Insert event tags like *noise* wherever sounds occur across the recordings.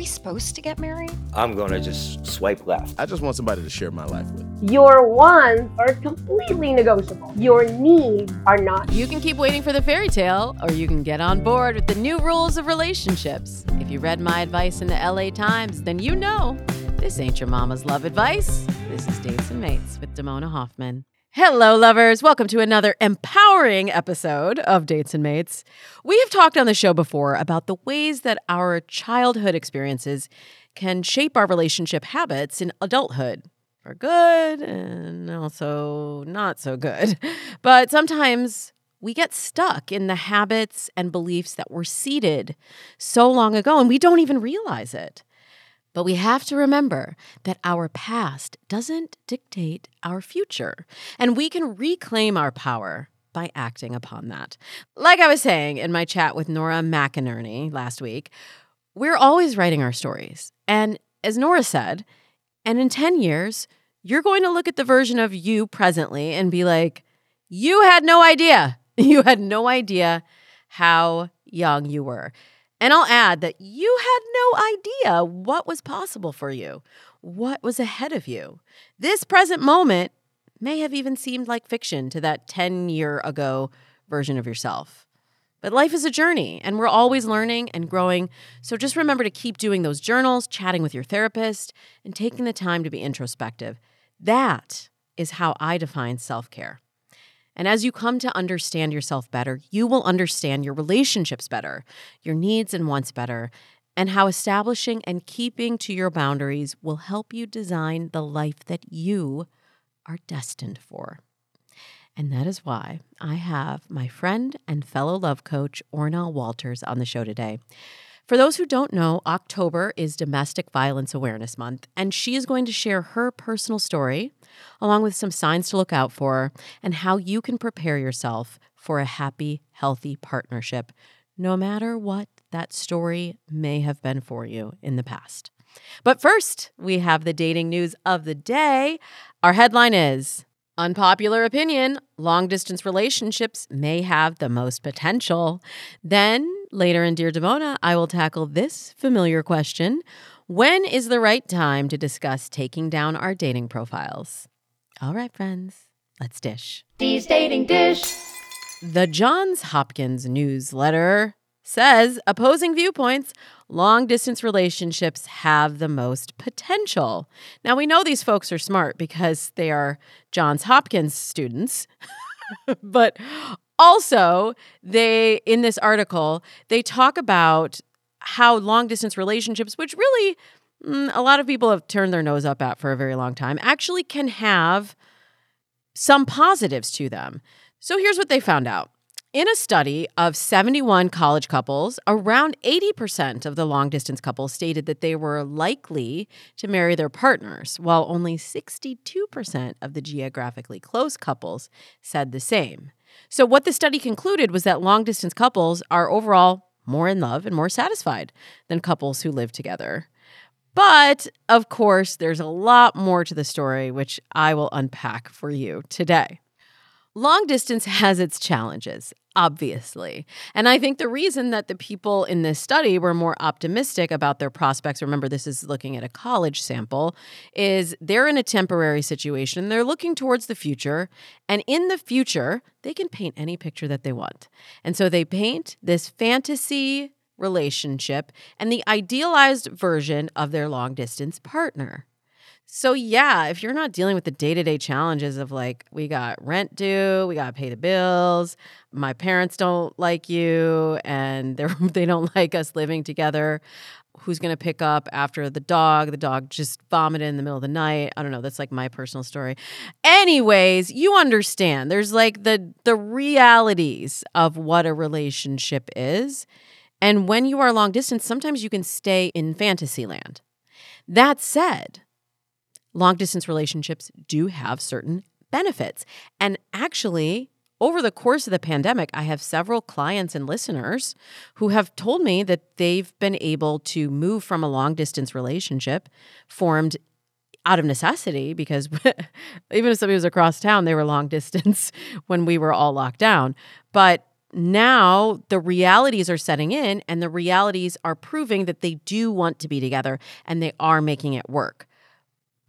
Are we supposed to get married? I'm gonna just swipe left. I just want somebody to share my life with. Your wants are completely negotiable. Your needs are not. You can keep waiting for the fairy tale, or you can get on board with the new rules of relationships. If you read my advice in the LA Times, then you know this ain't your mama's love advice. This is Dates and Mates with Damona Hoffman. Hello, lovers. Welcome to another empowering episode of Dates and Mates. We have talked on the show before about the ways that our childhood experiences can shape our relationship habits in adulthood for good and also not so good. *laughs* But sometimes we get stuck in the habits and beliefs that were seeded so long ago and we don't even realize it. But we have to remember that our past doesn't dictate our future, and we can reclaim our power by acting upon that. Like I was saying in my chat with Nora McInerny last week, we're always writing our stories. And as Nora said, and in 10 years, you're going to look at the version of you presently and be like, you had no idea. *laughs* You had no idea how young you were. And I'll add that you had no idea what was possible for you, what was ahead of you. This present moment may have even seemed like fiction to that 10 year ago version of yourself. But life is a journey, and we're always learning and growing. So just remember to keep doing those journals, chatting with your therapist, and taking the time to be introspective. That is how I define self care. And as you come to understand yourself better, you will understand your relationships better, your needs and wants better, and how establishing and keeping to your boundaries will help you design the life that you are destined for. And that is why I have my friend and fellow love coach, Orna Walters, on the show today. For those who don't know, October is Domestic Violence Awareness Month, and she is going to share her personal story, along with some signs to look out for, and how you can prepare yourself for a happy, healthy partnership, no matter what that story may have been for you in the past. But first, we have the dating news of the day. Our headline is Unpopular opinion long distance relationships may have the most potential. Then, later in Dear Damona, I will tackle this familiar question When is the right time to discuss taking down our dating profiles? All right, friends, let's dish. Dating dish. The Johns Hopkins newsletter says opposing viewpoints, long distance relationships have the most potential. Now, we know these folks are smart because they are Johns Hopkins students, *laughs* but also they, in this article, they talk about how long distance relationships, which really mm, a lot of people have turned their nose up at for a very long time, actually can have some positives to them. So here's what they found out. In a study of 71 college couples, around 80% of the long distance couples stated that they were likely to marry their partners, while only 62% of the geographically close couples said the same. So, what the study concluded was that long distance couples are overall more in love and more satisfied than couples who live together. But of course, there's a lot more to the story, which I will unpack for you today. Long distance has its challenges, obviously. And I think the reason that the people in this study were more optimistic about their prospects, remember, this is looking at a college sample, is they're in a temporary situation. They're looking towards the future. And in the future, they can paint any picture that they want. And so they paint this fantasy relationship and the idealized version of their long distance partner. So, yeah, if you're not dealing with the day to day challenges of like, we got rent due, we got to pay the bills, my parents don't like you, and they're, *laughs* they don't like us living together, who's going to pick up after the dog? The dog just vomited in the middle of the night. I don't know. That's like my personal story. Anyways, you understand. There's like the the realities of what a relationship is. And when you are long distance, sometimes you can stay in fantasy land. That said, long distance relationships do have certain benefits. And actually, over the course of the pandemic, I have several clients and listeners who have told me that they've been able to move from a long distance relationship formed out of necessity because *laughs* even if somebody was across town, they were long distance *laughs* when we were all locked down. But now the realities are setting in and the realities are proving that they do want to be together and they are making it work.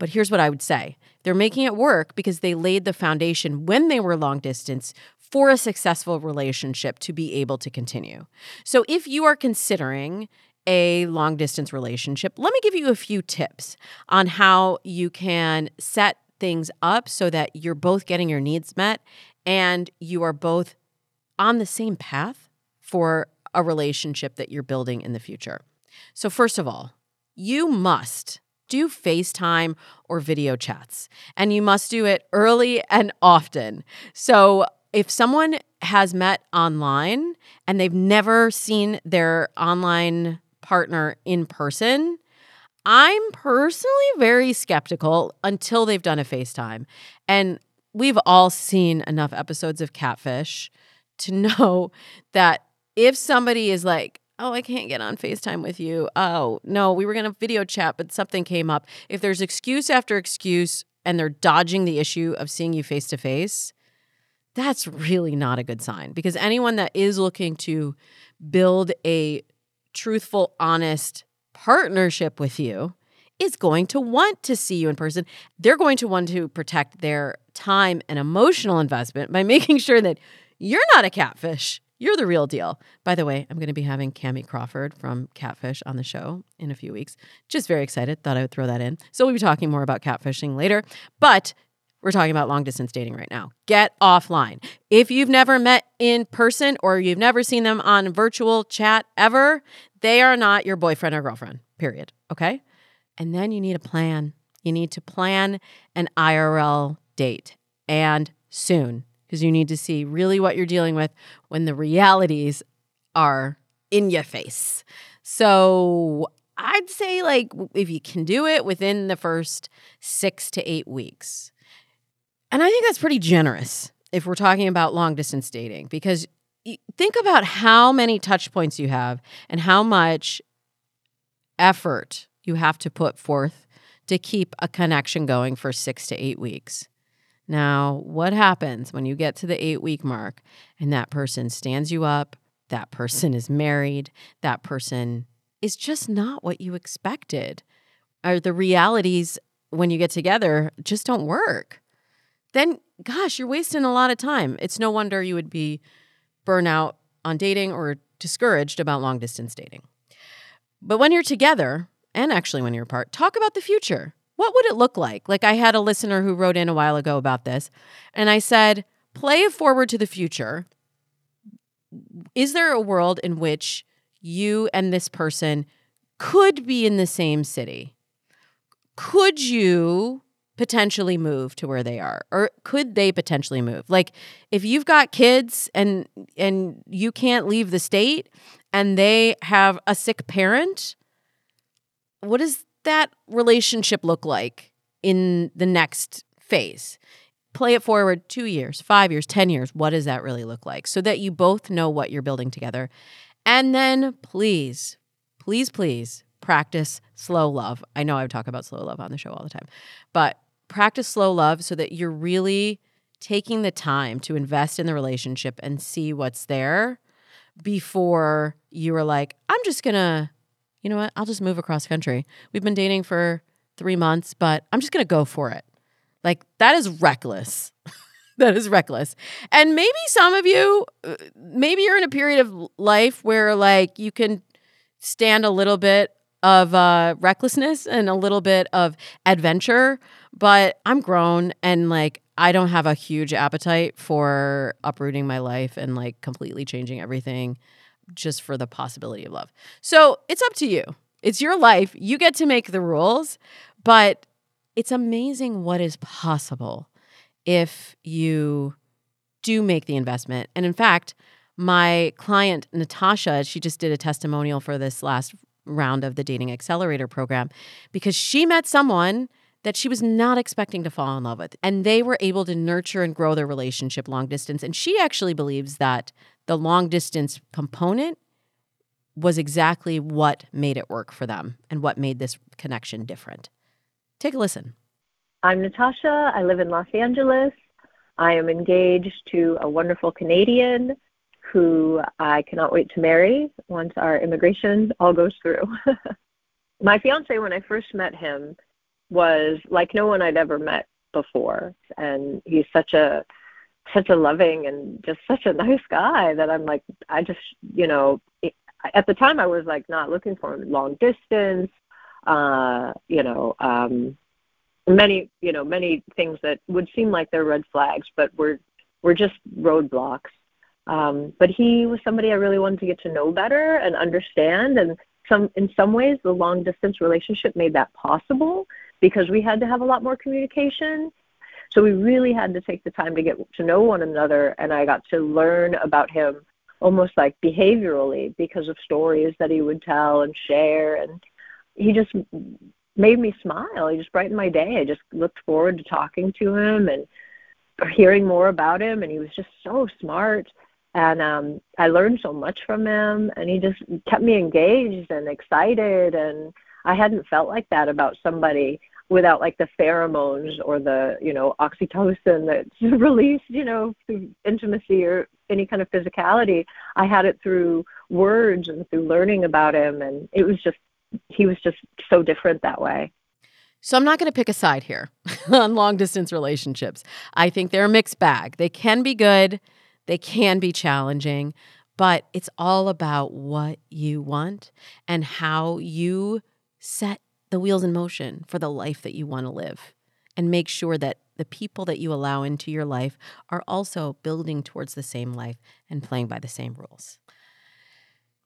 But here's what I would say they're making it work because they laid the foundation when they were long distance for a successful relationship to be able to continue. So if you are considering a long distance relationship, let me give you a few tips on how you can set things up so that you're both getting your needs met and you are both on the same path for a relationship that you're building in the future. So, first of all, you must do FaceTime or video chats, and you must do it early and often. So, if someone has met online and they've never seen their online partner in person, I'm personally very skeptical until they've done a FaceTime. And we've all seen enough episodes of Catfish to *laughs* know that if somebody is like, oh, I can't get on FaceTime with you. Oh, no, we were going to video chat, but something came up. If there's excuse after excuse and they're dodging the issue of seeing you face to face, that's really not a good sign because anyone that is looking to build a truthful, honest partnership with you is going to want to see you in person. They're going to want to protect their time and emotional investment by *laughs* making sure that you're not a catfish you're the real deal. By the way, I'm going to be having Kamie Crawford from Catfish on the show in a few weeks. Just very excited. Thought I would throw that in. So we'll be talking more about catfishing later. But we're talking about long distance dating right now. Get offline. If you've never met in person or you've never seen them on virtual chat ever, they are not your boyfriend or girlfriend, period. Okay. And then you need a plan. You need to plan an IRL date and soon because you need to see really what you're dealing with when the realities are in your face. So I'd say, like, if you can do it within the first six to eight weeks. And I think that's pretty generous if we're talking about long distance dating because think about how many touch points you have and how much effort you have to put forth to keep a connection going for six to eight weeks. Now, what happens when you get to the eight week mark and that person stands you up? That person is married. That person is just not what you expected. Or the realities when you get together just don't work. Then, gosh, you're wasting a lot of time. It's no wonder you would be burnout on dating or discouraged about long distance dating. But when you're together, and actually when you're apart, talk about the future what would it look like? Like I had a listener who wrote in a while ago about this, and I said, play forward to the future. Is there a world in which you and this person could be in the same city? Could you potentially move to where they are or could they potentially move like if you've got kids and and you can't leave the state and they have a sick parent what is that relationship look like in the next phase? Play it forward two years, five years, 10 years. What does that really look like? So that you both know what you're building together. And then please, please, please practice slow love. I know I talk about slow love on the show all the time, but practice slow love so that you're really taking the time to invest in the relationship and see what's there before you are like, I'm just going to you know what? I'll just move across country. We've been dating for three months, but I'm just going to go for it. Like, that is reckless. *laughs* that is reckless. And maybe some of you, uh, maybe you're in a period of life where, like, you can stand a little bit of uh, recklessness and a little bit of adventure, but I'm grown and like I don't have a huge appetite for uprooting my life and like completely changing everything just for the possibility of love. So it's up to you. It's your life. You get to make the rules, but it's amazing what is possible if you do make the investment. And in fact, my client, Natasha, she just did a testimonial for this last round of the Dating Accelerator program because she met someone that she was not expecting to fall in love with. And they were able to nurture and grow their relationship long distance. And she actually believes that the long distance component was exactly what made it work for them and what made this connection different. Take a listen. I'm Natasha. I live in Los Angeles. I am engaged to a wonderful Canadian who I cannot wait to marry once our immigration all goes through. *laughs* My fiance, when I first met him, was like no one I'd ever met before, and he's such a such a loving and just such a nice guy that I'm like I just you know at the time I was like not looking for him long distance, uh, you know, um, many you know many things that would seem like they're red flags, but were were just roadblocks um, but he was somebody I really wanted to get to know better and understand. And some, in some ways, the long distance relationship made that possible because we had to have a lot more communication. So we really had to take the time to get to know one another. And I got to learn about him almost like behaviorally because of stories that he would tell and share. And he just made me smile. He just brightened my day. I just looked forward to talking to him and hearing more about him. And he was just so smart and um I learned so much from him and he just kept me engaged and excited and I hadn't felt like that about somebody without like the pheromones or the you know oxytocin that's *laughs* released you know through intimacy or any kind of physicality I had it through words and through learning about him and it was just he was just so different that way so I'm not going to pick a side here *laughs* on long distance relationships. I think they're a mixed bag. They can be good, they can be challenging, but it's all about what you want and how you set the wheels in motion for the life that you want to live. And make sure that the people that you allow into your life are also building towards the same life and playing by the same rules.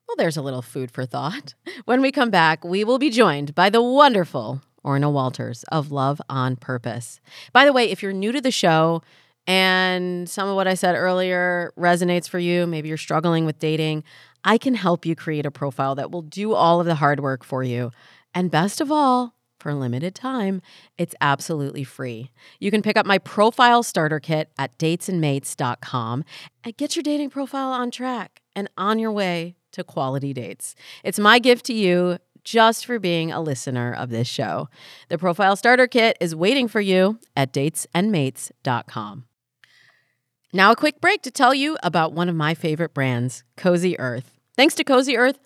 Well, there's a little food for thought. *laughs* When we come back, we will be joined by the wonderful Orna Walters of Love on Purpose. By the way, if you're new to the show, and some of what I said earlier resonates for you, maybe you're struggling with dating, I can help you create a profile that will do all of the hard work for you. And best of all, for a limited time, it's absolutely free. You can pick up my profile starter kit at datesandmates.com and get your dating profile on track and on your way to quality dates. It's my gift to you just for being a listener of this show. The profile starter kit is waiting for you at datesandmates.com. Now, a quick break to tell you about one of my favorite brands, Cozy Earth. Thanks to Cozy Earth,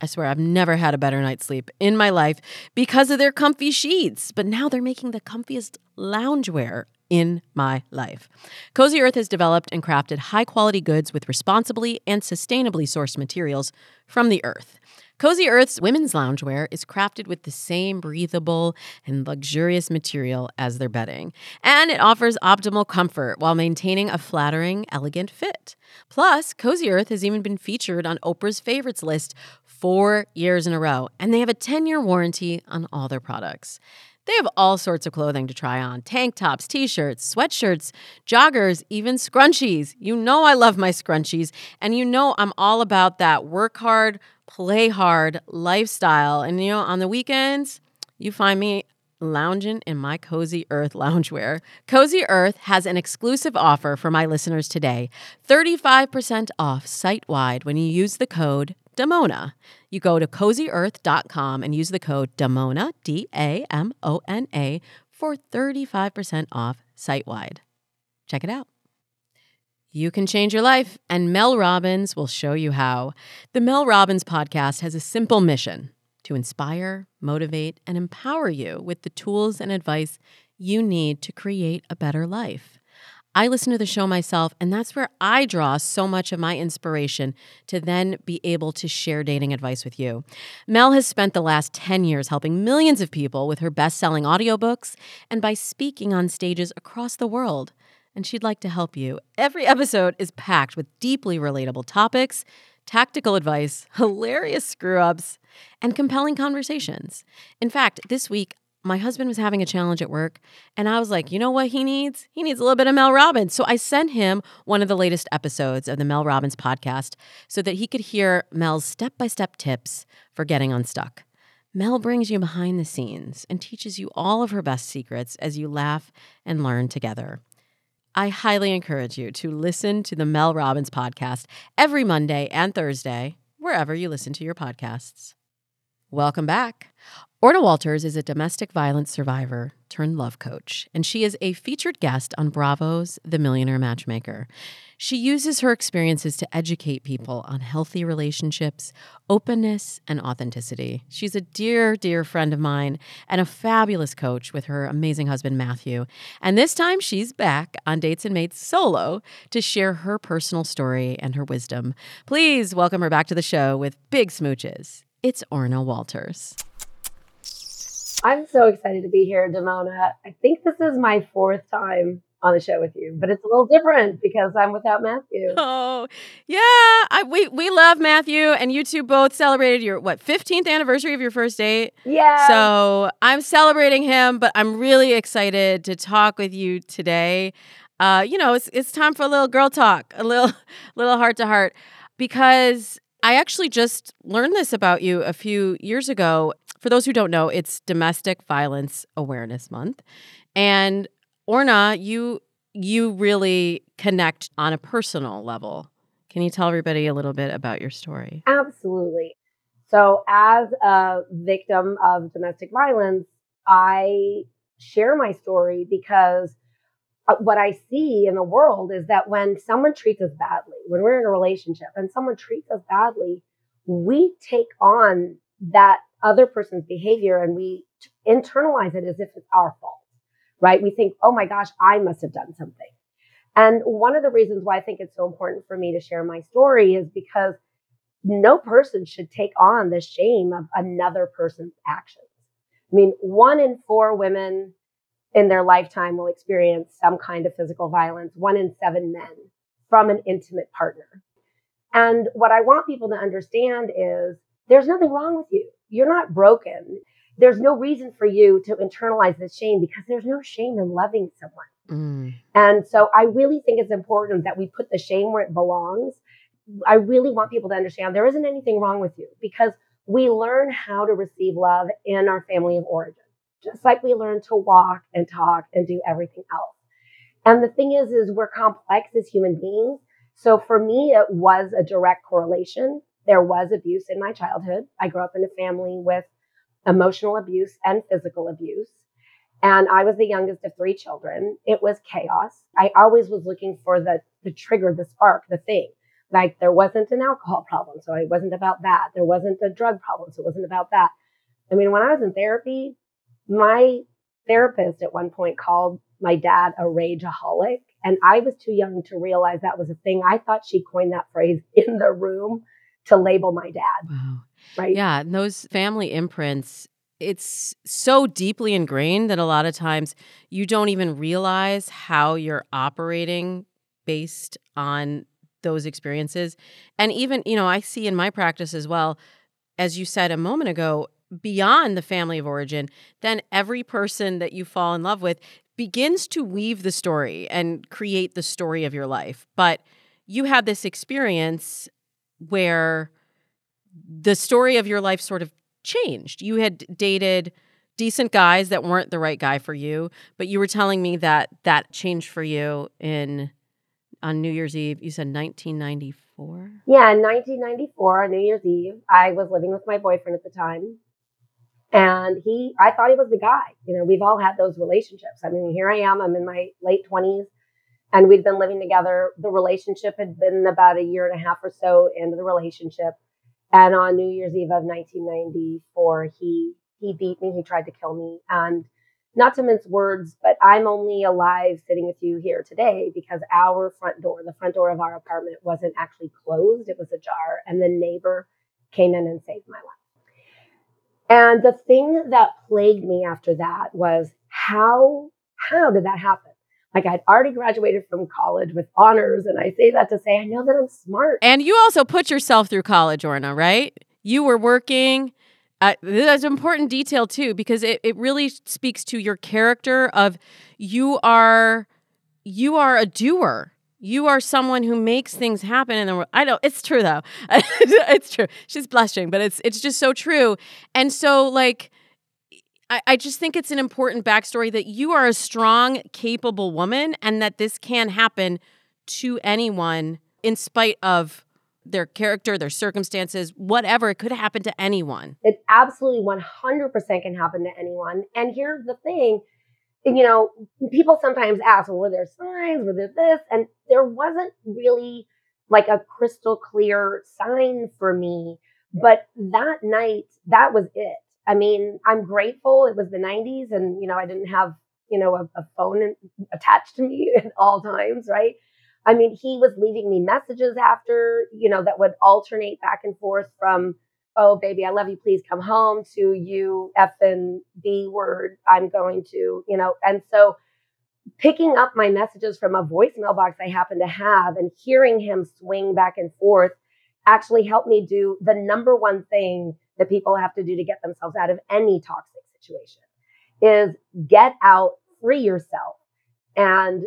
I swear I've never had a better night's sleep in my life because of their comfy sheets, but now they're making the comfiest loungewear in my life. Cozy Earth has developed and crafted high quality goods with responsibly and sustainably sourced materials from the earth. Cozy Earth's women's loungewear is crafted with the same breathable and luxurious material as their bedding, and it offers optimal comfort while maintaining a flattering, elegant fit. Plus, Cozy Earth has even been featured on Oprah's favorites list four years in a row, and they have a 10 year warranty on all their products. They have all sorts of clothing to try on tank tops, t shirts, sweatshirts, joggers, even scrunchies. You know, I love my scrunchies, and you know, I'm all about that work hard, play hard lifestyle. And you know, on the weekends, you find me lounging in my Cozy Earth loungewear. Cozy Earth has an exclusive offer for my listeners today 35% off site wide when you use the code Damona. You go to cozyearth.com and use the code Damona, D A M O N A, for 35% off site wide. Check it out. You can change your life, and Mel Robbins will show you how. The Mel Robbins podcast has a simple mission to inspire, motivate, and empower you with the tools and advice you need to create a better life. I listen to the show myself, and that's where I draw so much of my inspiration to then be able to share dating advice with you. Mel has spent the last 10 years helping millions of people with her best selling audiobooks and by speaking on stages across the world. And she'd like to help you. Every episode is packed with deeply relatable topics, tactical advice, *laughs* hilarious screw ups, and compelling conversations. In fact, this week, my husband was having a challenge at work, and I was like, you know what he needs? He needs a little bit of Mel Robbins. So I sent him one of the latest episodes of the Mel Robbins podcast so that he could hear Mel's step by step tips for getting unstuck. Mel brings you behind the scenes and teaches you all of her best secrets as you laugh and learn together. I highly encourage you to listen to the Mel Robbins podcast every Monday and Thursday, wherever you listen to your podcasts. Welcome back. Orna Walters is a domestic violence survivor turned love coach, and she is a featured guest on Bravo's The Millionaire Matchmaker. She uses her experiences to educate people on healthy relationships, openness, and authenticity. She's a dear, dear friend of mine and a fabulous coach with her amazing husband, Matthew. And this time she's back on Dates and Mates solo to share her personal story and her wisdom. Please welcome her back to the show with big smooches. It's Orna Walters. I'm so excited to be here, Damona. I think this is my fourth time on the show with you, but it's a little different because I'm without Matthew. *laughs* Oh, yeah. I, we we love Matthew, and you two both celebrated your what 15th anniversary of your first date. Yeah. So I'm celebrating him, but I'm really excited to talk with you today. Uh, you know, it's it's time for a little girl talk, a little *laughs* little heart to heart, because I actually just learned this about you a few years ago. For those who don't know, it's Domestic Violence Awareness Month. And Orna, you you really connect on a personal level. Can you tell everybody a little bit about your story? Absolutely. So, as a victim of domestic violence, I share my story because Uh, what I see in the world is that when someone treats us badly, when we're in a relationship and someone treats us badly, we take on that other person's behavior and we internalize it as if it's our fault, right? We think, oh my gosh, I must have done something. And one of the reasons why I think it's so important for me to share my story is because no person should take on the shame of another person's actions. I mean, one in four women in their lifetime will experience some kind of physical violence, one in seven men from an intimate partner. And what I want people to understand is there's nothing wrong with you. You're not broken. There's no reason for you to internalize this shame because there's no shame in loving someone. Mm. And so I really think it's important that we put the shame where it belongs. I really want people to understand there isn't anything wrong with you because we learn how to receive love in our family of origin just like we learn to walk and talk and do everything else. And the thing is, is we're complex as human beings. So for me, it was a direct correlation. There was abuse in my childhood. I grew up in a family with emotional abuse and physical abuse. And I was the youngest of three children. It was chaos. I always was looking for the, the trigger, the spark, the thing. Like there wasn't an alcohol problem. So it wasn't about that. There wasn't a drug problem. So it wasn't about that. I mean, when I was in therapy, my therapist at one point called my dad a rageaholic. And I was too young to realize that was a thing. I thought she coined that phrase *laughs* in the room to label my dad. Wow. Right. Yeah. And those family imprints, it's so deeply ingrained that a lot of times you don't even realize how you're operating based on those experiences. And even, you know, I see in my practice as well, as you said a moment ago, beyond the family of origin, then every person that you fall in love with begins to weave the story and create the story of your life. But you had this experience where the story of your life sort of changed. You had dated decent guys that weren't the right guy for you, but you were telling me that that changed for you in on New Year's Eve. You said 1994? Yeah, in 1994 on New Year's Eve, I was living with my boyfriend at the time. And he, I thought he was the guy. You know, we've all had those relationships. I mean, here I am, I'm in my late 20s, and we'd been living together. The relationship had been about a year and a half or so into the relationship. And on New Year's Eve of 1994, he he beat me. He tried to kill me. And not to mince words, but I'm only alive sitting with you here today because our front door, the front door of our apartment, wasn't actually closed. It was ajar. And the neighbor came in and saved my life. And the thing that plagued me after that was how how did that happen? Like I'd already graduated from college with honors, and I say that to say I know that I'm smart. And you also put yourself through college, Orna, right? You were working. Uh, that's an important detail too, because it, it really speaks to your character of you are you are a doer. You are someone who makes things happen in the world. I know it's true though. *laughs* it's true. She's blushing, but it's it's just so true. And so like I, I just think it's an important backstory that you are a strong, capable woman and that this can happen to anyone in spite of their character, their circumstances, whatever. It could happen to anyone. It absolutely 100% can happen to anyone. And here's the thing you know, people sometimes ask, well, were there signs? Were there this? And there wasn't really like a crystal clear sign for me. But that night, that was it. I mean, I'm grateful it was the 90s and, you know, I didn't have, you know, a, a phone attached to me *laughs* at all times, right? I mean, he was leaving me messages after, you know, that would alternate back and forth from, oh, baby, I love you, please come home to you F and B word, I'm going to, you know, and so picking up my messages from a voicemail box I happen to have and hearing him swing back and forth actually helped me do the number one thing that people have to do to get themselves out of any toxic situation is get out, free yourself, and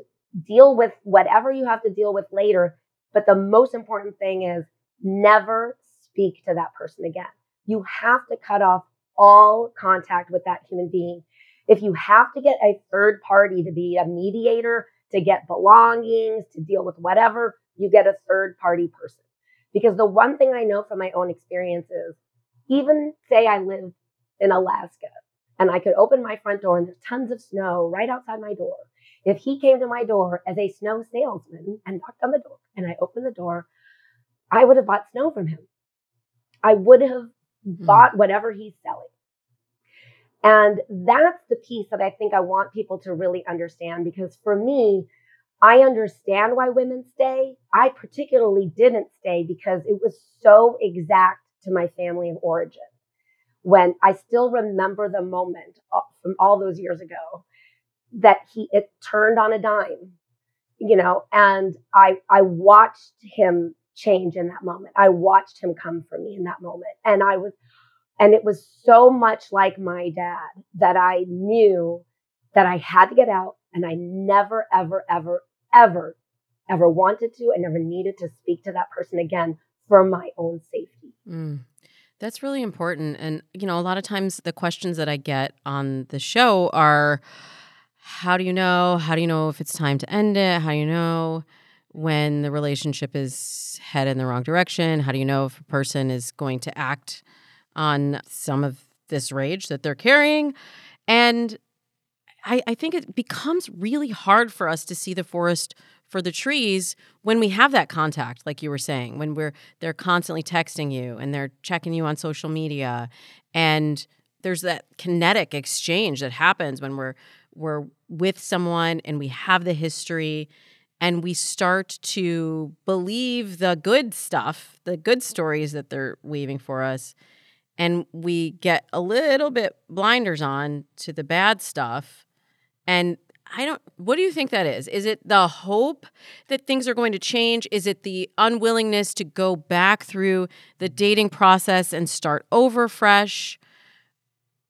deal with whatever you have to deal with later. But the most important thing is never speak to that person again. You have to cut off all contact with that human being. If you have to get a third party to be a mediator, to get belongings, to deal with whatever, you get a third party person. Because the one thing I know from my own experience is even say I lived in Alaska and I could open my front door and there's tons of snow right outside my door. If he came to my door as a snow salesman and knocked on the door and I opened the door, I would have bought snow from him. I would have mm-hmm. bought whatever he's selling. And that's the piece that I think I want people to really understand because for me, I understand why women stay. I particularly didn't stay because it was so exact to my family of origin. When I still remember the moment uh, from all those years ago that he it turned on a dime, you know, and I I watched him change in that moment. I watched him come for me in that moment. And I was and it was so much like my dad that I knew that I had to get out and I never ever ever ever ever wanted to and never needed to speak to that person again for my own safety. Mm. That's really important. And, you know, a lot of times the questions that I get on the show are how do you know? How do you know if it's time to end it? How do you know when the relationship is headed in the wrong direction? How do you know if a person is going to act on some of this rage that they're carrying? And I, I think it becomes really hard for us to see the forest for the trees when we have that contact like you were saying when we're they're constantly texting you and they're checking you on social media and there's that kinetic exchange that happens when we're we're with someone and we have the history and we start to believe the good stuff the good stories that they're weaving for us and we get a little bit blinders on to the bad stuff and I don't, what do you think that is? Is it the hope that things are going to change? Is it the unwillingness to go back through the dating process and start over fresh?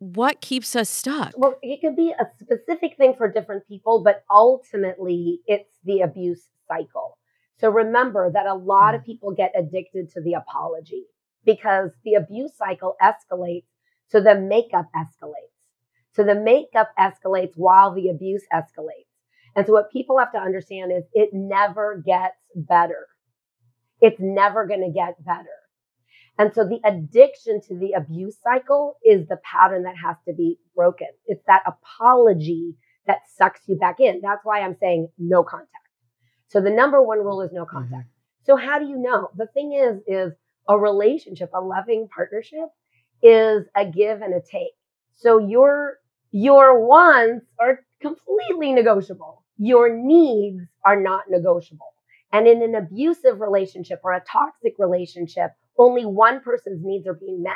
What keeps us stuck? Well, it could be a specific thing for different people, but ultimately it's the abuse cycle. So remember that a lot of mm. people get addicted to the apology because the abuse cycle escalates, so the makeup escalates. So the makeup escalates while the abuse escalates. And so what people have to understand is it never gets better. It's never going to get better. And so the addiction to the abuse cycle is the pattern that has to be broken. It's that apology that sucks you back in. That's why I'm saying no contact. So the number one rule is no mm-hmm. contact. Mm-hmm. So how do you know? The thing is, is a relationship, a loving partnership is a give and a take. So you're Your wants are completely negotiable. Your needs are not negotiable. And in an abusive relationship or a toxic relationship, only one person's needs are being met.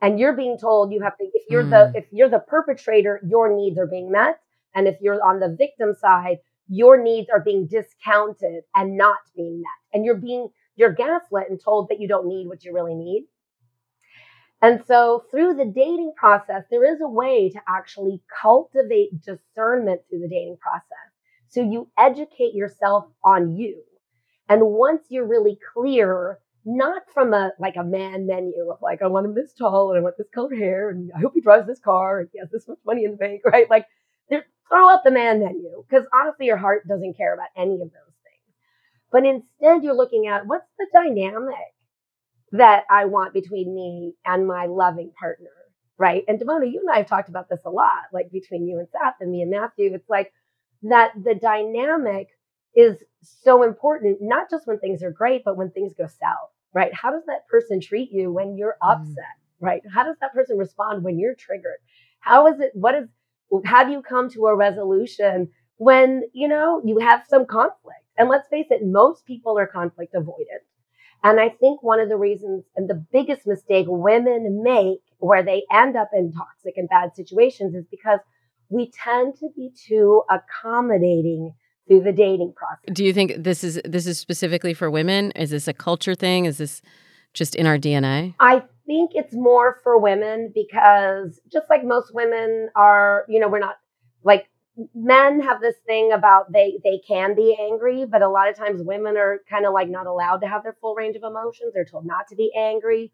And you're being told you have to, if you're mm. the, if you're the perpetrator, your needs are being met. And if you're on the victim side, your needs are being discounted and not being met. And you're being, you're gaslit and told that you don't need what you really need. And so through the dating process, there is a way to actually cultivate discernment through the dating process. So you educate yourself on you. And once you're really clear, not from a like a man menu of like, I want him this tall and I want this color hair and I hope he drives this car and he has this much money in the bank, *laughs* right? Like throw out the man menu because honestly, your heart doesn't care about any of those things. But instead, you're looking at what's the dynamic that I want between me and my loving partner, right? And Damona, you and I have talked about this a lot, like between you and Seth and me and Matthew. It's like that the dynamic is so important, not just when things are great, but when things go south, right? How does that person treat you when you're mm. upset, mm. right? How does that person respond when you're triggered? How is it, what is, have you come to a resolution when, you know, you have some conflict? And let's face it, most people are conflict avoidant. And I think one of the reasons and the biggest mistake women make where they end up in toxic and bad situations is because we tend to be too accommodating through the dating process. Do you think this is this is specifically for women? Is this a culture thing? Is this just in our DNA? I think it's more for women because just like most women are, you know, we're not like men have this thing about they they can be angry, but a lot of times women are kind of like not allowed to have their full range of emotions. They're told not to be angry.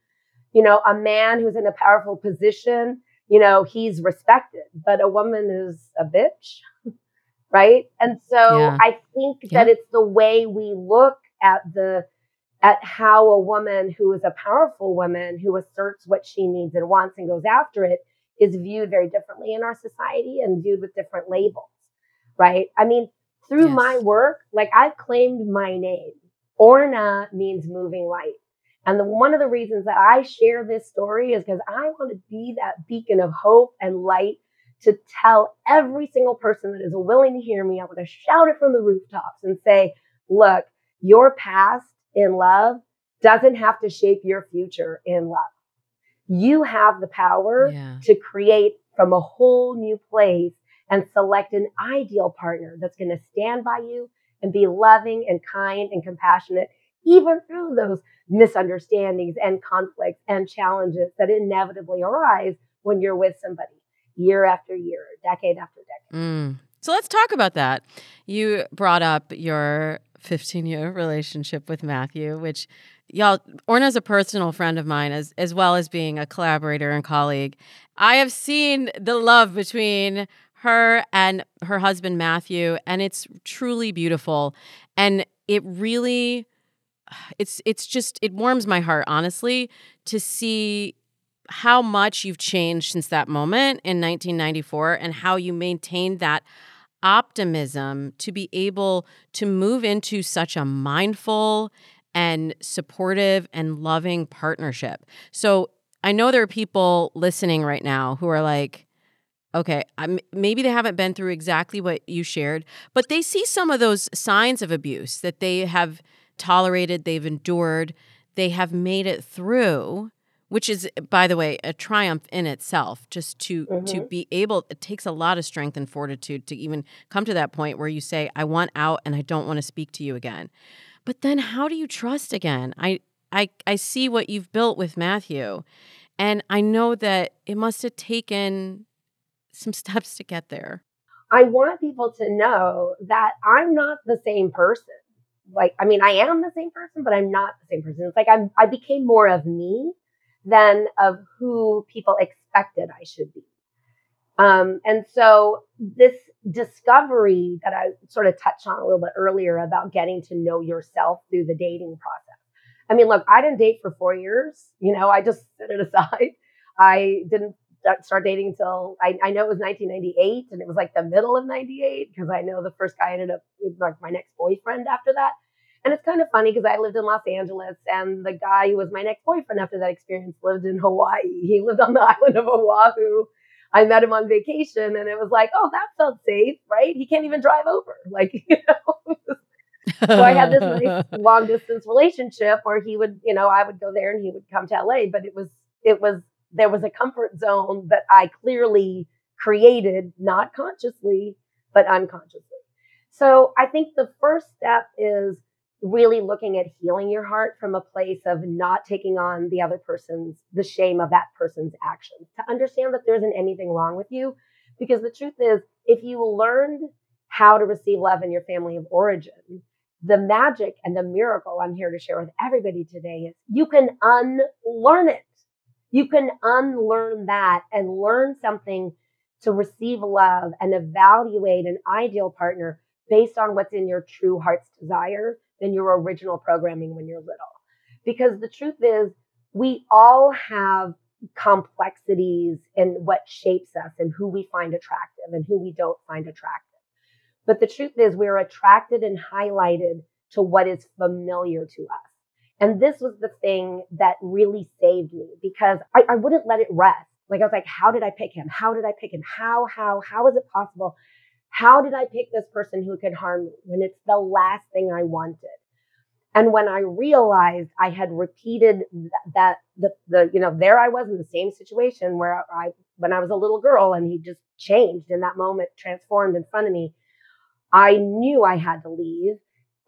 You know, a man who's in a powerful position, you know, he's respected, but a woman is a bitch, *laughs* right? And so yeah. I think yeah. that it's the way we look at the at how a woman who is a powerful woman who asserts what she needs and wants and goes after it is viewed very differently in our society and viewed with different labels, right? I mean, through yes. my work, like I've claimed my name. Orna means moving light. And the, one of the reasons that I share this story is because I want to be that beacon of hope and light to tell every single person that is willing to hear me. I want to shout it from the rooftops and say, look, your past in love doesn't have to shape your future in love you have the power yeah. to create from a whole new place and select an ideal partner that's going to stand by you and be loving and kind and compassionate, even through those misunderstandings and conflicts and challenges that inevitably arise when you're with somebody year after year, decade after decade. Mm. So let's talk about that. You brought up your 15 year relationship with Matthew, which y'all Orna's a personal friend of mine as as well as being a collaborator and colleague. I have seen the love between her and her husband Matthew and it's truly beautiful and it really it's it's just it warms my heart honestly to see how much you've changed since that moment in 1994 and how you maintained that optimism to be able to move into such a mindful and supportive and loving partnership. So I know there are people listening right now who are like, okay, I'm, maybe they haven't been through exactly what you shared, but they see some of those signs of abuse that they have tolerated, they've endured, they have made it through which is by the way a triumph in itself just to mm-hmm. to be able it takes a lot of strength and fortitude to even come to that point where you say i want out and i don't want to speak to you again. But then how do you trust again? I i i see what you've built with matthew and i know that it must have taken some *laughs* steps to get there. I want people to know that i'm not the same person. Like i mean i am the same person but i'm not the same person. It's like i'm i became more of me than of who people expected I should be. Um, and so this discovery that I sort of touched on a little bit earlier about getting to know yourself through the dating process. I mean, look, I didn't date for four years. You know, I just *laughs* set it aside. I didn't start dating until I, I know it was 1998 and it was like the middle of 98 because I know the first guy ended up like my next boyfriend after that. And it's kind of funny because I lived in Los Angeles and the guy who was my next boyfriend after that experience lived in Hawaii. He lived on the *laughs* island of Oahu. I met him on vacation and it was like, oh, that felt safe, right? He can't even drive over. *laughs* Like, you know. so I had this nice *laughs* long distance relationship where he would, you know, I would go there and he would come to LA, but it was it was there was a comfort zone that I clearly created, not consciously, but unconsciously. So I think the first step is really looking at healing your heart from a place of not taking on the other person's, the shame of that person's actions, to understand that there isn't anything wrong with you. Because the truth is, if you learned how to receive love in your family of origin, the magic and the miracle I'm here to share with everybody today is you can unlearn it. You can unlearn that and learn something to receive love and evaluate an ideal partner based on what's in your true heart's desire than your original programming when you're little. Because the truth is, we all have complexities in what shapes us and who we find attractive and who we don't find attractive. But the truth is, we're attracted and highlighted to what is familiar to us. And this was the thing that really saved me because I, I wouldn't let it rest. Like I was like, how did I pick him? How did I pick him? How, how, how is it possible? How did I pick this person who could harm me when it's the last thing I wanted? And when I realized I had repeated that, the, the, you know, there I was in the same situation where I, when I was a little girl and he just changed in that moment, transformed in front of me, I knew I had to leave.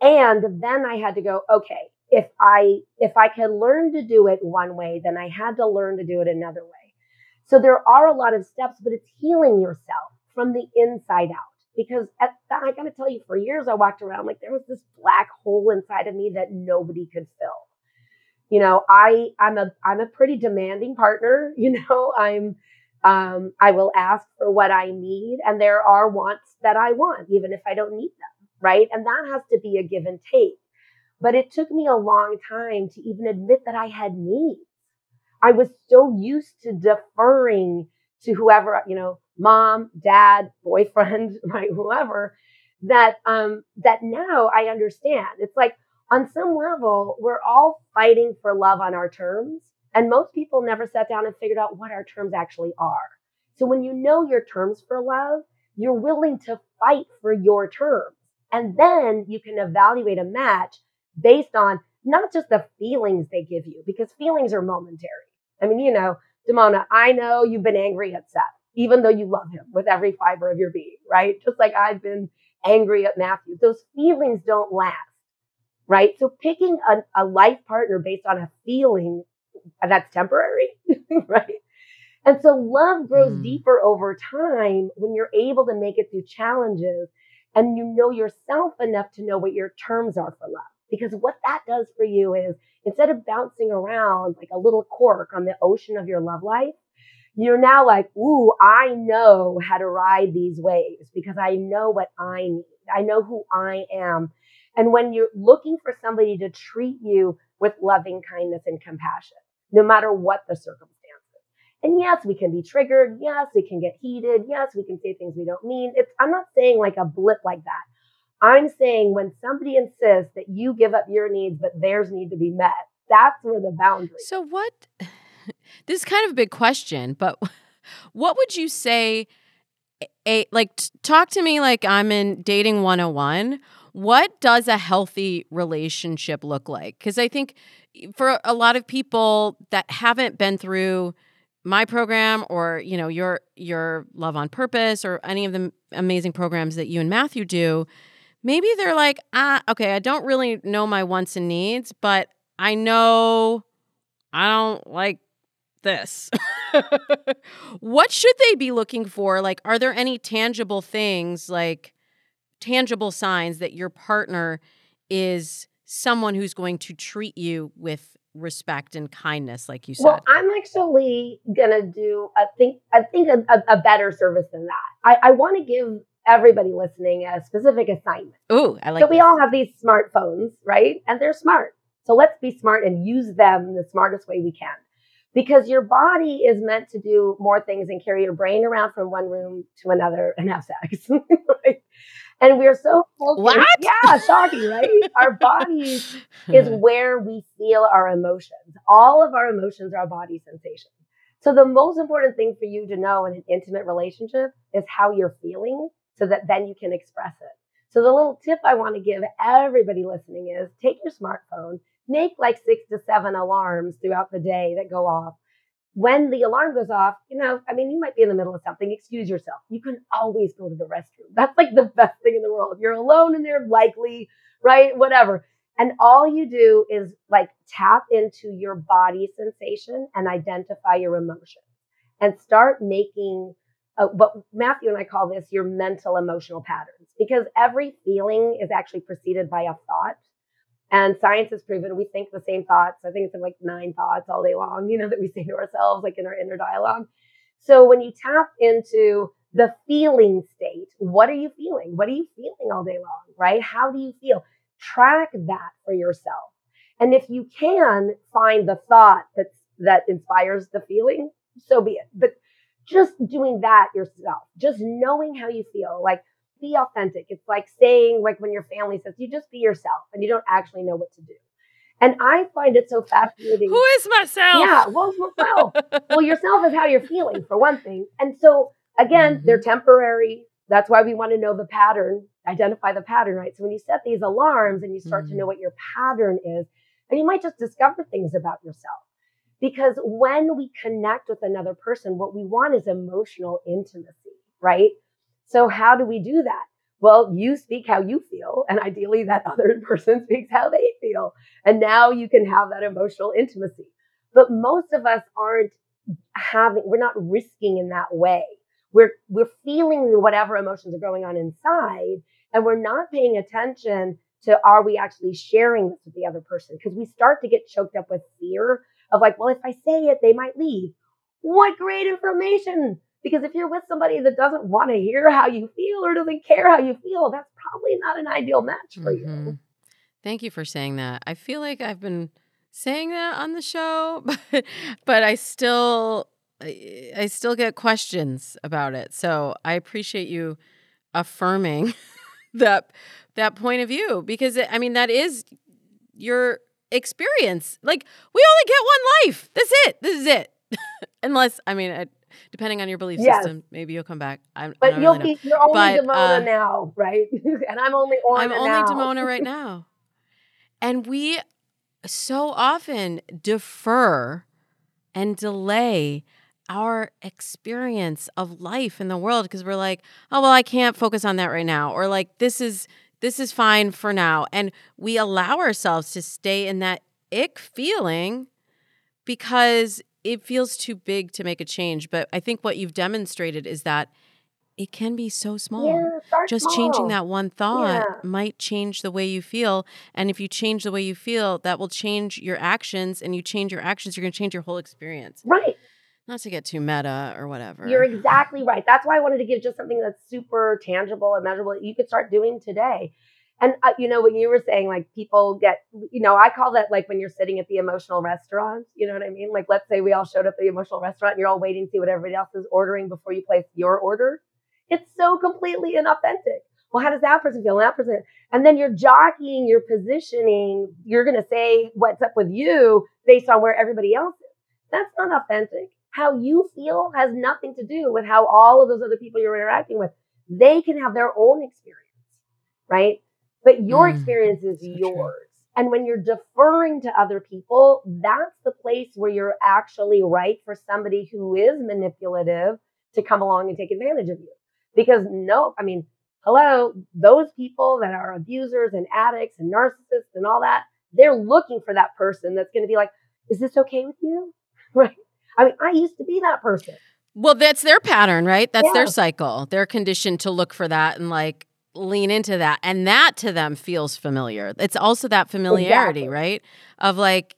And then I had to go, okay, if I, if I can learn to do it one way, then I had to learn to do it another way. So there are a lot of steps, but it's healing yourself from the inside out because at that, I got to tell you, for years I walked around like there was this black hole inside of me that nobody could fill. You know, I I'm a I'm a pretty demanding partner. *laughs* You know, I'm um, I will ask for what I need, and there are wants that I want, even if I don't need them, right? And that has to be a give and take. But it took me a long time to even admit that I had needs. I was so used to deferring to whoever, you know, mom, dad, boyfriend, *laughs* right, whoever, that um that now I understand. It's like on some level, we're all fighting for love on our terms. And most people never sat down and figured out what our terms actually are. So when you know your terms for love, you're willing to fight for your terms. And then you can evaluate a match based on not just the feelings they give you, because feelings are momentary. I mean, you know, Damona, I know you've been angry at Seth even though you love him with every fiber of your being, right? Just like I've been angry at Matthew. Those feelings don't last, right? So picking a, a life partner based on a feeling that's temporary, *laughs* right? And so love grows mm. deeper over time when you're able to make it through challenges and you know yourself enough to know what your terms are for love. Because what that does for you is instead of bouncing around like a little cork on the ocean of your love life, you're now like, ooh, I know how to ride these waves because I know what I need. I know who I am. And when you're looking for somebody to treat you with loving kindness and compassion, no matter what the circumstances. And yes, we can be triggered. Yes, we can get heated. Yes, we can say things we don't mean. It's, I'm not saying like a blip like that. I'm saying when somebody insists that you give up your needs, but theirs need to be met, that's where the boundary. So what? This is kind of a big question, but *laughs* what would you say? A, like, talk to me like I'm in dating 101. What does a healthy relationship look like? Because I think for a lot of people that haven't been through my program or you know your your love on purpose or any of the amazing programs that you and matthew do maybe they're like ah okay i don't really know my wants and needs but i know i don't like this. what should they be looking for? Like, are there any tangible things, like tangible signs that your partner is someone who's going to treat you with respect and kindness, like you said? Well, I'm actually gonna do I think I think a, a, a better service than that. I, I want to give everybody listening a specific assignment. Ooh, I like. So this. we all have these smartphones, right? And they're smart. So let's be smart and use them the smartest way we can because your body is meant to do more things and carry your brain around from one room to another and have sex. *laughs* And we're so focused. What? Yeah, shocking, right? our body *laughs* is where we feel our emotions. All of our emotions are body sensations. So the most important thing for you to know in an intimate relationship is how you're feeling so that then you can express it. So the little tip I want to give everybody listening is take your smartphone, make like six to seven alarms throughout the day that go off. When the alarm goes off, you know, I mean, you might be in the middle of something, excuse yourself. You can always go to the restroom. That's like the best thing in the world. You're alone in there, likely, right? Whatever. And all you do is like tap into your body sensation and identify your emotions and start making uh, what Matthew and I call this your mental emotional patterns because every feeling is actually preceded by a thought. And science has proven we think the same thoughts. I think it's like nine thoughts all day long, you know, *laughs* that we say to ourselves, like in our inner dialogue. So when you tap into the feeling state, what are you feeling? What are you feeling all day long, right? How do you feel? Track that for yourself. And if you can find the thought that that inspires the feeling, so be it. But just doing that yourself, just knowing how you feel, like be authentic. It's like saying, like when your family says, you just be yourself and you don't actually know what to do. And I find it so fascinating. Who is myself? Yeah, well, yourself. *laughs* well, yourself is how you're feeling, for one thing. And so, again, mm-hmm. they're temporary. That's why we want to know the pattern, identify the pattern, right? So when you set these alarms and you start mm-hmm. to know what your pattern is, and you might just discover things about yourself. Because when we connect with another person, what we want is emotional intimacy, right? So how do we do that? Well, you speak how you feel, and ideally that *laughs* other person speaks how they feel. And now you can have that emotional intimacy. But most of us aren't having, we're not risking in that way. We're, we're feeling whatever emotions are going on inside, and we're not paying attention to are we actually sharing this with the other person? Because we start to get choked up with fear of like, well, if I say it, they might leave. What great information! Because if you're with somebody that doesn't want to hear how you feel or doesn't care how you feel, that's probably not an ideal match for mm-hmm. you. Thank you for saying that. I feel like I've been saying that on the show, *laughs* but but I still I still get questions about it. So I appreciate you affirming *laughs* that that point of view because it, I mean that is your experience. Like we only get one life. That's it. This is it. *laughs* Unless I mean, I, depending on your belief yes. system, maybe you'll come back. I'm, but you'll really be you're only but, Damona uh, now, right? *laughs* and I'm only Orna I'm only now. Damona right *laughs* now. And we so often defer and delay our experience of life in the world because we're like, oh well, I can't focus on that right now, or like this is this is fine for now. And we allow ourselves to stay in that ick feeling because it feels too big to make a change. But I think what you've demonstrated is that it can be so small. Yeah, Just small. changing that one thought yeah. might change the way you feel. And if you change the way you feel, that will change your actions. And you change your actions, you're going to change your whole experience. Right. Not to get too meta or whatever. You're exactly right. That's why I wanted to give just something that's super tangible and measurable that you could start doing today. And uh, you know, when you were saying like people get, you know, I call that like when you're sitting at the emotional restaurant. You know what I mean? Like, let's say we all showed up at the emotional restaurant, and you're all waiting to see what everybody else is ordering before you place your order. It's so completely inauthentic. Well, how does that person feel? And that person, and then you're jockeying, you're positioning. You're going to say what's up with you based on where everybody else is. That's not authentic how you feel has nothing to do with how all of those other people you're interacting with, they can have their own experience, right? But your mm, experience is yours. True. And when you're deferring to other people, that's the place where you're actually right for somebody who is manipulative to come along and take advantage of you. Because no, I mean, hello, those people that are abusers and addicts and narcissists and all that, they're looking for that person that's going to be like, is this okay with you? *laughs* Right. I mean, I used to be that person. Well, that's their pattern, right? That's yeah. their cycle. They're conditioned to look for that and like lean into that. And that to them feels familiar. It's also that familiarity, exactly. right? Of like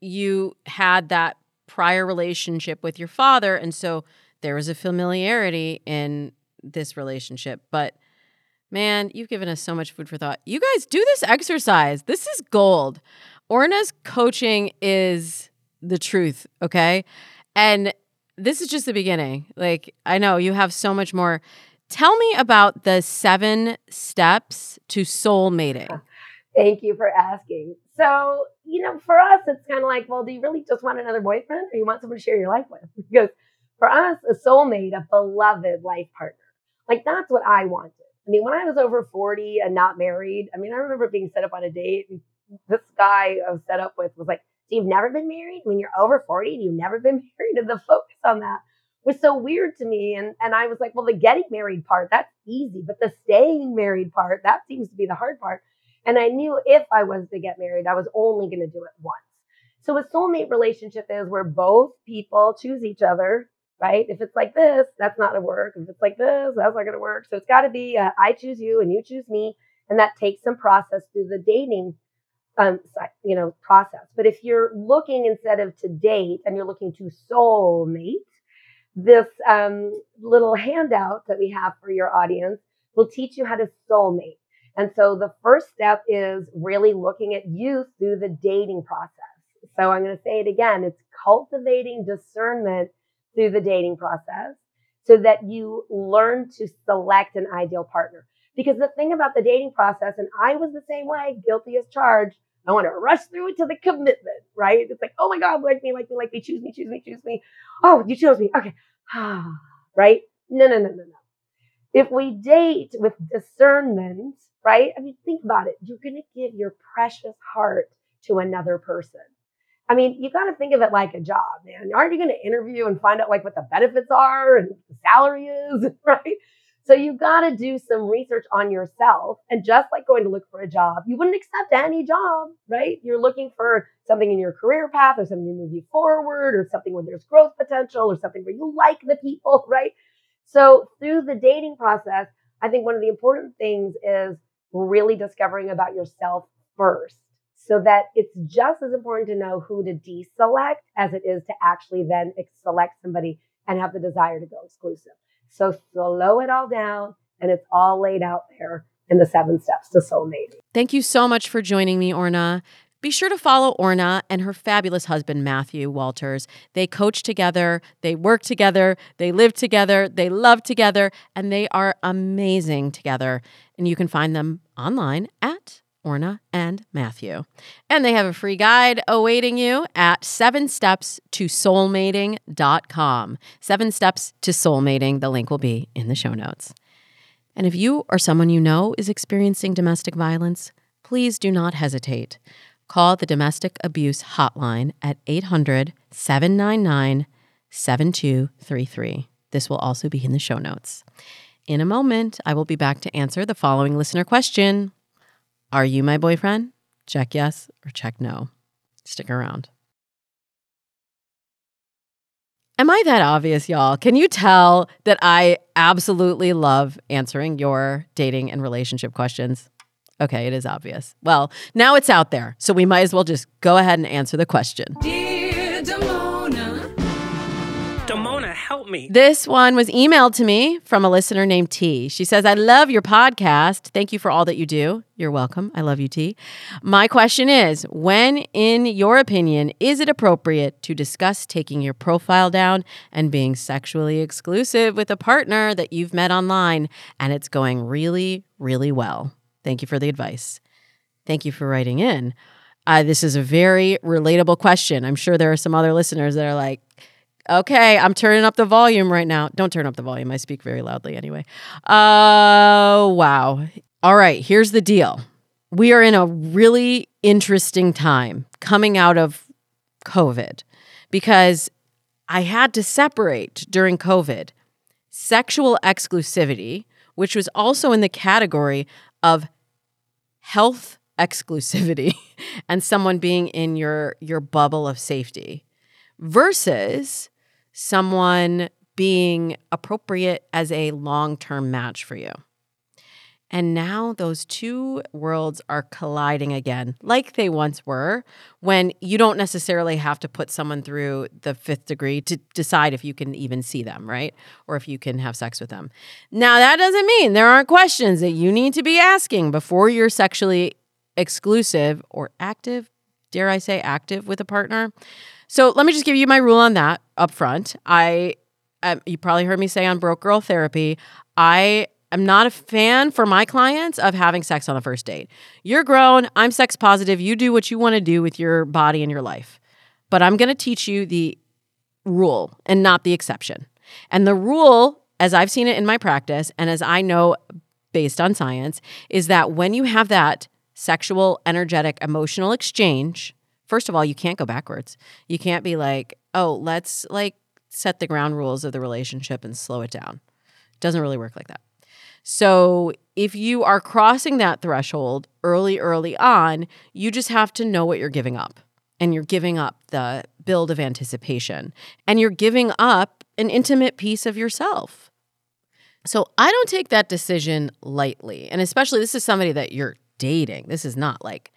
you had that prior relationship with your father. And so there was a familiarity in this relationship. But man, you've given us so much food for thought. You guys do this exercise. This is gold. Orna's coaching is the truth, okay? And this is just the beginning. Like, I know you have so much more. Tell me about the seven steps to soul mating. *laughs* Thank you for asking. So, you know, for us, it's kind of like, well, do you really just want another boyfriend or you want someone to share your life with? *laughs* Because for us, a soulmate, a beloved life partner, like that's what I wanted. I mean, when I was over 40 and not married, I mean, I remember being set up on a date and this guy I was set up with was like, so you've never been married? When you're over 40 and you've never been *laughs* married? And the focus on that was so weird to me. And, and I was like, well, the getting married part, that's easy, but the staying married part, that seems to be the hard part. And I knew if I was to get married, I was only going to do it once. So a soulmate relationship is where both people choose each other, right? If it's like this, that's not going to work. If it's like this, that's not going to work. So it's got to be uh, I choose you and you choose me. And that takes some process through the dating um, you know, process. But if you're looking instead of to date and you're looking to soulmate, this um, little handout that we have for your audience will teach you how to soulmate. And so the first step is really looking at you through the dating process. So I'm going to say it again. It's cultivating discernment through the dating process so that you learn to select an ideal partner. Because the thing about the dating process, and I was the same way, guilty as charged, I want to rush through it to the commitment, right? It's like, oh my God, like me, like me, like me, choose me, choose me, choose me. Oh, you chose me. Okay. Ah, right? No, no, no, no, no. If we date with discernment, right? I mean, think about it. You're going to give your precious heart to another person. I mean, you got to think of it like a job, man. Aren't you going to interview and find out like what the benefits are and the salary is, *laughs* right? So you got to do some research on yourself. And just like going to look for a job, you wouldn't accept any job, right? You're looking for something in your career path or something to move you forward or something where there's growth potential or something where you like the people, *laughs* right? So through the dating process, I think one of the important things is really discovering about yourself first so that it's just as important to know who to deselect as it is to actually then select somebody and have the desire to go exclusive. So slow it all down, and it's all laid out there in the seven steps to soulmate. Thank you so much for joining me, Orna. Be sure to follow Orna and her fabulous husband, Matthew Walters. They coach together, they work together, they live together, they love together, and they are amazing together. And you can find them online at Orna and Matthew. And they have a free guide awaiting you at seven steps to soulmating.com. Seven steps to soulmating. The link will be in the show notes. And if you or someone you know is experiencing domestic violence, please do not hesitate. Call the Domestic Abuse Hotline at 800 799 7233. This will also be in the show notes. In a moment, I will be back to answer the following listener question are you my boyfriend? Check yes or check no. Stick around. Am I that obvious, y'all? Can you tell that I absolutely love answering your dating and relationship questions? Okay, it is obvious. Well, now it's out there, so we might as well just go ahead and answer the question. Help me. This one was emailed to me from a listener named T. She says, I love your podcast. Thank you for all that you do. You're welcome. I love you, T. My question is when, in your opinion, is it appropriate to discuss taking your profile down and being sexually exclusive with a partner that you've met online and it's going really, really well? Thank you for the advice. Thank you for writing in. Uh, this is a very relatable question. I'm sure there are some other listeners that are like, Okay, I'm turning up the volume right now. Don't turn up the volume. I speak very loudly anyway. Uh wow. All right, here's the deal. We are in a really interesting time coming out of COVID because I had to separate during COVID sexual exclusivity, which was also in the category of health exclusivity *laughs* and someone being in your your bubble of safety versus someone being appropriate as a long term match for you. And now those two worlds are colliding again, like they once were, when you don't necessarily have to put someone through the fifth degree to decide if you can even see them, right? Or if you can have sex with them. Now, that doesn't mean there aren't questions that you need to be asking before you're sexually exclusive or active, dare I say active with a partner. So let me just give you my rule on that up front. I, um, you probably heard me say on Broke Girl Therapy, I I'm not a fan for my clients of having sex on the first date. You're grown, I'm sex positive, you do what you want to do with your body and your life. But I'm going to teach you the rule and not the exception. And the rule, as I've seen it in my practice and as I know based on science, is that when you have that sexual, energetic, emotional exchange, first of all, you can't go backwards. You can't be like, oh, let's like set the ground rules of the relationship and slow it down. It doesn't really work like that. So if you are crossing that threshold early, early on, you just have to know what you're giving up. And you're giving up the build of anticipation. And you're giving up an intimate piece of yourself. So I don't take that decision lightly. And especially, this is somebody that you're dating. This is not like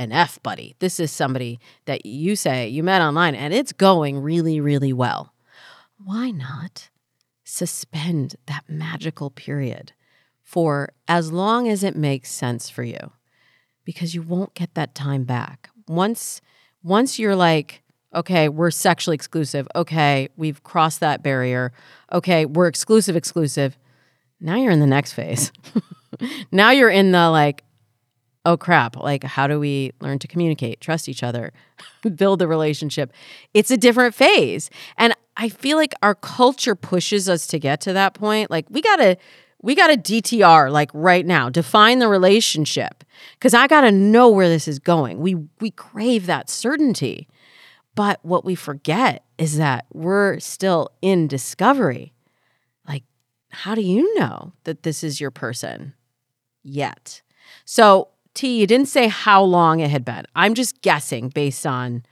an F buddy. This is somebody that you say you met online and it's going really, really well. Why not suspend that magical period for as long as it makes sense for you? Because you won't get that time back. Once once you're like, okay, we're sexually exclusive. Okay, we've crossed that barrier. Okay, we're exclusive exclusive. Now you're in the next phase. *laughs* now you're in the like, oh crap, like how do we learn to communicate, trust each other, *laughs* build a relationship? It's a different phase. And I feel like our culture pushes us to get to that point. Like we got to we got to DTR like right now. Define the relationship cuz I got to know where this is going. We we crave that certainty. But what we forget is that we're still in discovery. Like how do you know that this is your person? yet. So, T, you didn't say how long it had been. I'm just guessing based on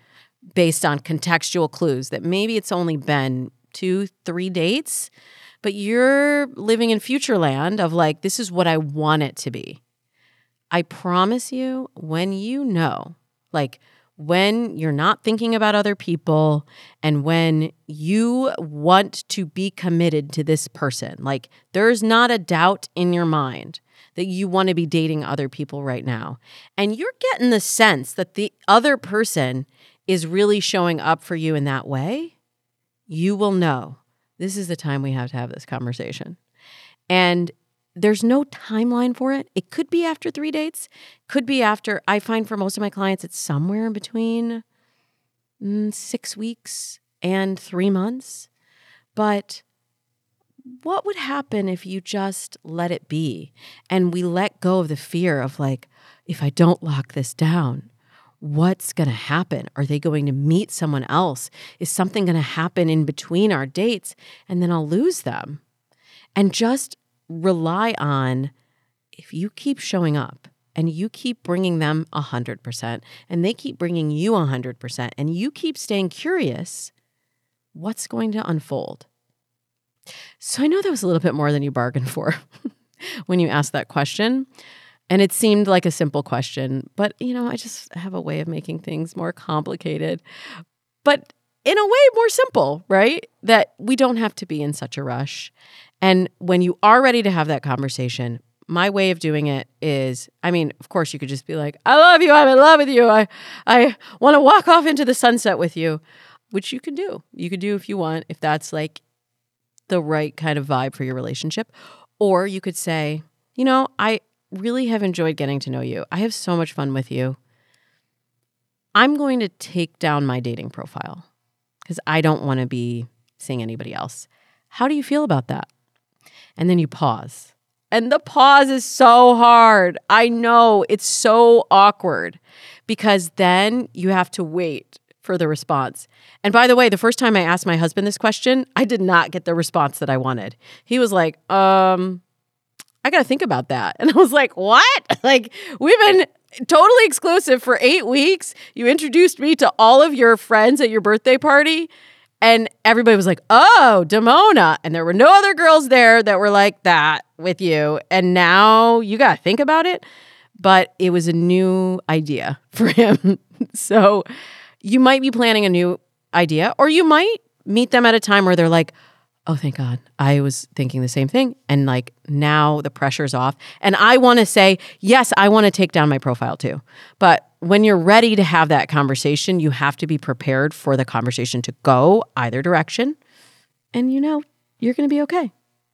based on contextual clues that maybe it's only been 2 3 dates, but you're living in future land of like this is what I want it to be. I promise you when you know like when you're not thinking about other people and when you want to be committed to this person, like there's not a doubt in your mind that you want to be dating other people right now. And you're getting the sense that the other person is really showing up for you in that way, you will know this is the time we have to have this conversation. And there's no timeline for it. It could be after three dates, could be after. I find for most of my clients, it's somewhere in between mm, six weeks and three months. But what would happen if you just let it be and we let go of the fear of like, if I don't lock this down, what's going to happen? Are they going to meet someone else? Is something going to happen in between our dates and then I'll lose them? And just rely on if you keep showing up and you keep bringing them 100% and they keep bringing you 100% and you keep staying curious, what's going to unfold? So I know that was a little bit more than you bargained for *laughs* when you asked that question. And it seemed like a simple question, but you know, I just have a way of making things more complicated, but in a way more simple, right? That we don't have to be in such a rush. And when you are ready to have that conversation, my way of doing it is I mean, of course you could just be like, "I love you. I'm in love with you. I I want to walk off into the sunset with you." Which you can do. You could do if you want if that's like the right kind of vibe for your relationship. Or you could say, you know, I really have enjoyed getting to know you. I have so much fun with you. I'm going to take down my dating profile because I don't want to be seeing anybody else. How do you feel about that? And then you pause. And the pause is so hard. I know it's so awkward because then you have to wait for the response. And by the way, the first time I asked my husband this question, I did not get the response that I wanted. He was like, um, I got to think about that. *laughs* And I was like, what? *laughs* Like, we've been totally exclusive for eight weeks. You introduced me to all of your friends at your birthday party. And everybody was like, oh, Damona. And there were no other girls there that were like that with you. And now you got to think about it. But it was a new idea *laughs* for him. so, you might be planning a new idea, or you might meet them at a time where they're like, oh, thank God, I was thinking the same thing. And like now the pressure's off. And I want to say, yes, I want to take down my profile too. But when you're ready to have that conversation, you have to be prepared for the conversation to go either direction. And you know, you're going to be okay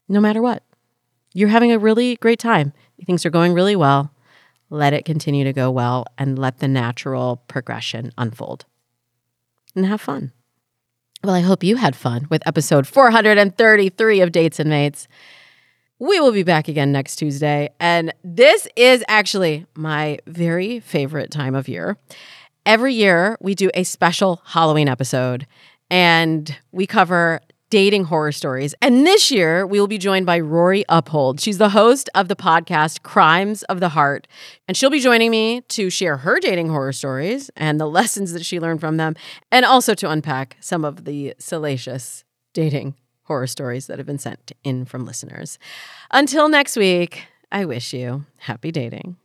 no matter what. you're having a really great time. Things are going really well. Let it continue to go well and let the natural progression unfold and have fun. Well, I hope you had fun with episode 433 of Dates and Mates. We will be back again next Tuesday. And this is actually my very favorite time of year. Every year, we do a special Halloween episode and we cover dating horror stories. And this year, we will be joined by Rory Uphold. She's the host of the podcast Crimes of the Heart. And she'll be joining me to share her dating horror stories and the lessons that she learned from them, and also to unpack some of the salacious dating horror stories that have been sent in from listeners. Until next week, I wish you happy dating.